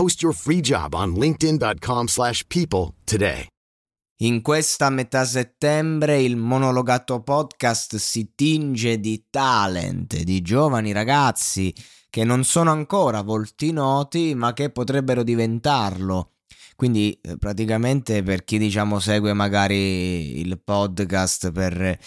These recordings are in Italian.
Post your free job on linkedin.com/people slash people today. In questa metà settembre il monologato podcast si tinge di talent, di giovani ragazzi che non sono ancora volti noti ma che potrebbero diventarlo. Quindi eh, praticamente per chi diciamo segue magari il podcast per eh,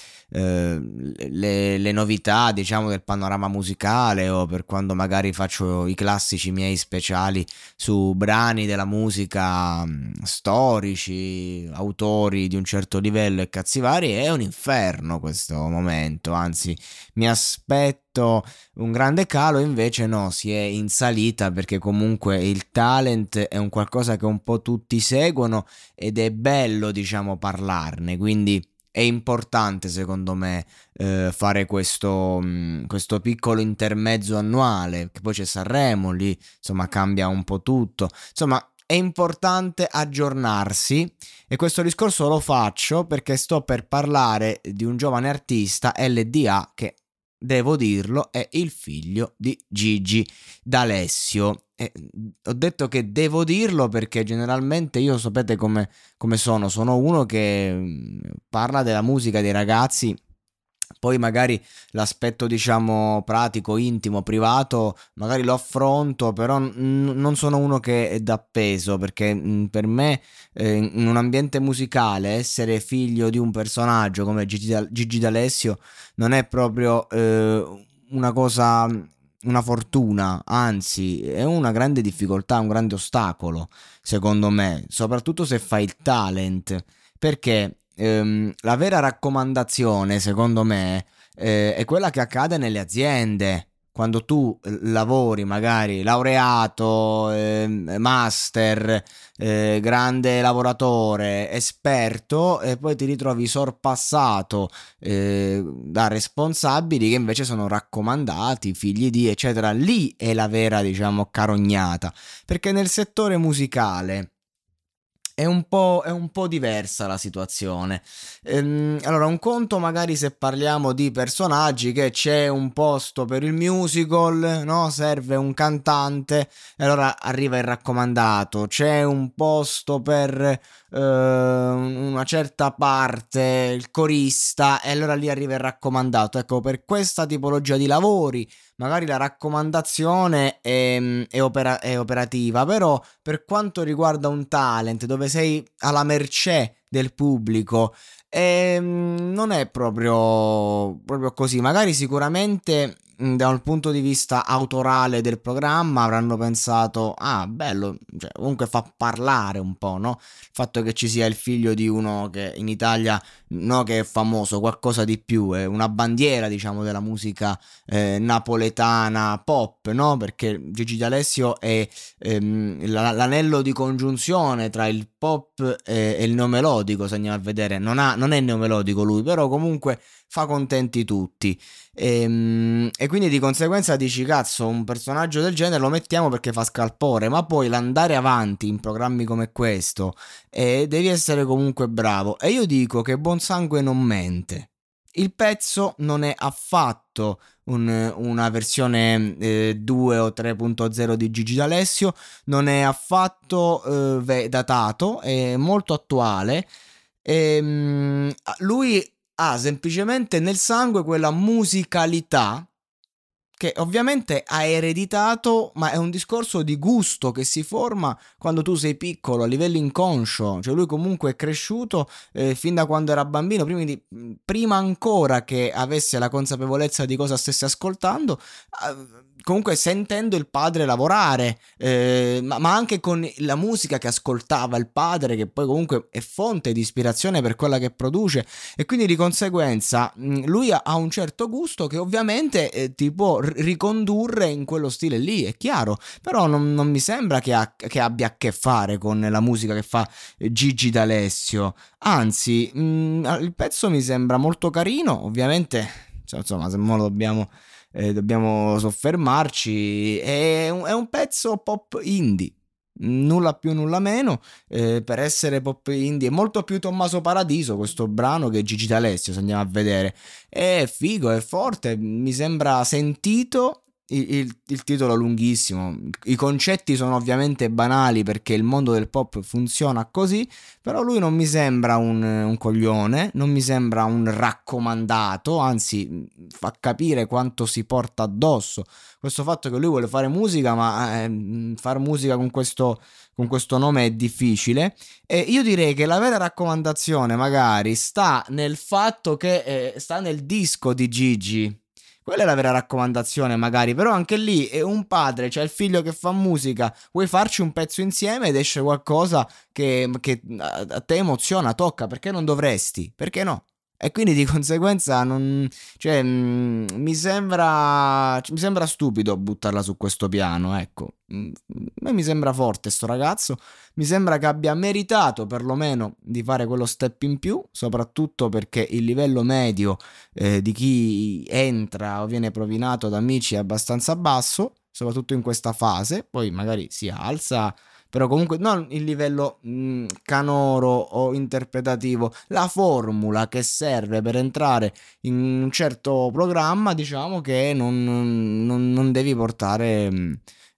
le, le, novità diciamo del panorama musicale o per quando magari faccio i classici miei speciali su brani della musica mh, storici, autori di un certo livello e cazzi vari, è un inferno questo momento, anzi mi aspetto un grande calo, invece no, si è in salita perché comunque il talent è un qualcosa che un po' tutti seguono ed è bello, diciamo, parlarne, quindi è importante secondo me eh, fare questo, mh, mm, questo, piccolo intermezzo annuale, che poi c'è Sanremo, lì insomma cambia un po' tutto, insomma è importante aggiornarsi e questo discorso lo faccio perché sto per parlare di un giovane artista LDA che devo dirlo, è il figlio di Gigi D'Alessio. E ho detto che devo dirlo perché generalmente io sapete come, come sono, sono uno che parla della musica dei ragazzi poi magari l'aspetto diciamo pratico, intimo, privato, magari lo affronto, però n- non sono uno che dà peso perché mh, per me eh, in un ambiente musicale essere figlio di un personaggio come Gigi, D- Gigi D'Alessio non è proprio eh, una cosa una fortuna, anzi è una grande difficoltà, un grande ostacolo, secondo me, soprattutto se fai il talent, perché ehm, la vera raccomandazione, secondo me, eh, è quella che accade nelle aziende. Quando tu eh, lavori, magari laureato, eh, master, eh, grande lavoratore, esperto, e poi ti ritrovi sorpassato eh, da responsabili che invece sono raccomandati, figli di, eccetera. Lì è la vera, diciamo, carognata. Perché nel settore musicale è un, è un po', diversa la situazione. Ehm, allora, un conto magari se parliamo di personaggi che c'è un posto per il musical, no? Serve un cantante e allora arriva il raccomandato. C'è un posto per eh, una certa parte, il corista e allora lì arriva il raccomandato. Ecco, per questa tipologia di lavori magari la raccomandazione è, è, opera, è operativa, però per quanto riguarda un talent dove sei alla mercé del pubblico, ehm, non è proprio, proprio così. Magari sicuramente da un punto di vista autorale del programma avranno pensato ah bello cioè, comunque fa parlare un po' no? Il fatto che ci sia il figlio di uno che in Italia no che è famoso qualcosa di più è una bandiera diciamo della musica eh, napoletana pop no? Perché Gigi D'Alessio è ehm, l'anello di congiunzione tra il pop e, e il neomelodico se andiamo a vedere. Non, ha, non è neomelodico lui però comunque fa contenti tutti e, ehm, e quindi di conseguenza dici cazzo, un personaggio del genere lo mettiamo perché fa scalpore, ma poi l'andare avanti in programmi come questo eh, devi essere comunque bravo. E io dico che Buon Sangue non mente. Il pezzo non è affatto un, una versione eh, 2 o 3.0 di Gigi D'Alessio, non è affatto eh, datato, è molto attuale. E, ehm, lui ha semplicemente nel sangue quella musicalità che ovviamente ha ereditato, ma è un discorso di gusto che si forma quando tu sei piccolo a livello inconscio, cioè lui comunque è cresciuto eh, fin da quando era bambino, prima, di, prima ancora che avesse la consapevolezza di cosa stesse ascoltando, eh, comunque sentendo il padre lavorare, eh, ma, ma, anche con la musica che ascoltava il padre, che poi comunque è fonte di ispirazione per quella che produce, e quindi di conseguenza mh, lui ha, ha, un certo gusto che ovviamente eh, ti può ricondurre in quello stile lì, è chiaro, però non, non mi sembra che, ha, che, abbia a che fare con la musica che fa Gigi D'Alessio, anzi mh, il pezzo mi sembra molto carino, ovviamente, cioè, insomma, se mo lo dobbiamo eh, dobbiamo soffermarci. È un, è un, pezzo pop indie. Nulla più, nulla meno. Eh, per essere pop indie è molto più Tommaso Paradiso questo brano che Gigi D'Alessio. Se andiamo a vedere, è figo, è forte. Mi sembra sentito il, il, il, titolo è lunghissimo, i concetti sono ovviamente banali perché il mondo del pop funziona così, però lui non mi sembra un, un coglione, non mi sembra un raccomandato, anzi fa capire quanto si porta addosso. Questo fatto che lui vuole fare musica, ma eh, fare musica con questo, con questo nome è difficile. E io direi che la vera raccomandazione magari sta nel fatto che eh, sta nel disco di Gigi quella è la vera raccomandazione, magari. Però anche lì è un padre, c'è cioè il figlio che fa musica. Vuoi farci un pezzo insieme ed esce qualcosa che, che a te emoziona, tocca. Perché non dovresti? Perché no? E quindi di conseguenza non, cioè, mh, mm, mi, sembra, mi sembra stupido buttarla su questo piano, ecco. Mm, a me mi sembra forte sto ragazzo, mi sembra che abbia meritato perlomeno di fare quello step in più, soprattutto perché il livello medio eh, di chi entra o viene provinato da amici è abbastanza basso, soprattutto in questa fase, poi magari si alza però comunque non il livello mh, mm, canoro o interpretativo, la formula che serve per entrare in un certo programma, diciamo che non, non, non devi portare... Mh, mm,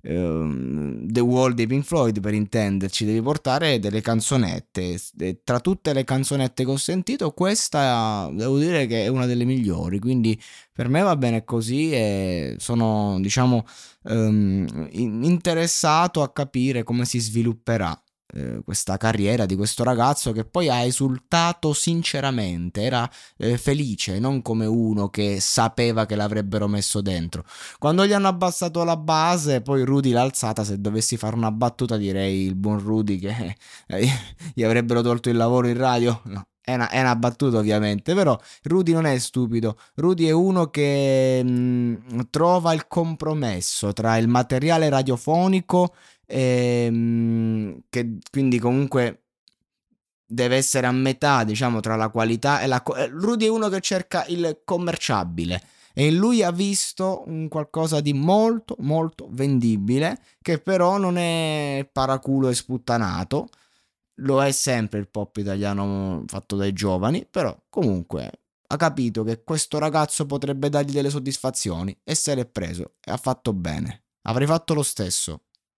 The Wall dei Pink Floyd per intenderci, devi portare delle canzonette. Tra tutte le canzonette che ho sentito, questa devo dire che è una delle migliori. Quindi per me va bene così e sono, diciamo, um, interessato a capire come si svilupperà eh, questa carriera di questo ragazzo che poi ha esultato sinceramente, era eh, felice, non come uno che sapeva che l'avrebbero messo dentro. Quando gli hanno abbassato la base, poi Rudy l'ha alzata, se dovessi fare una battuta direi il buon Rudy che eh, gli avrebbero tolto il lavoro in radio. No, è una, è una, battuta ovviamente, però Rudy non è stupido, Rudy è uno che mh, mm, trova il compromesso tra il materiale radiofonico ehm, che quindi comunque deve essere a metà, diciamo, tra la qualità e la... Eh, Rudy è uno che cerca il commerciabile e lui ha visto un qualcosa di molto molto vendibile che però non è paraculo e sputtanato lo è sempre il pop italiano fatto dai giovani però comunque ha capito che questo ragazzo potrebbe dargli delle soddisfazioni e se l'è preso e ha fatto bene. Avrei fatto lo stesso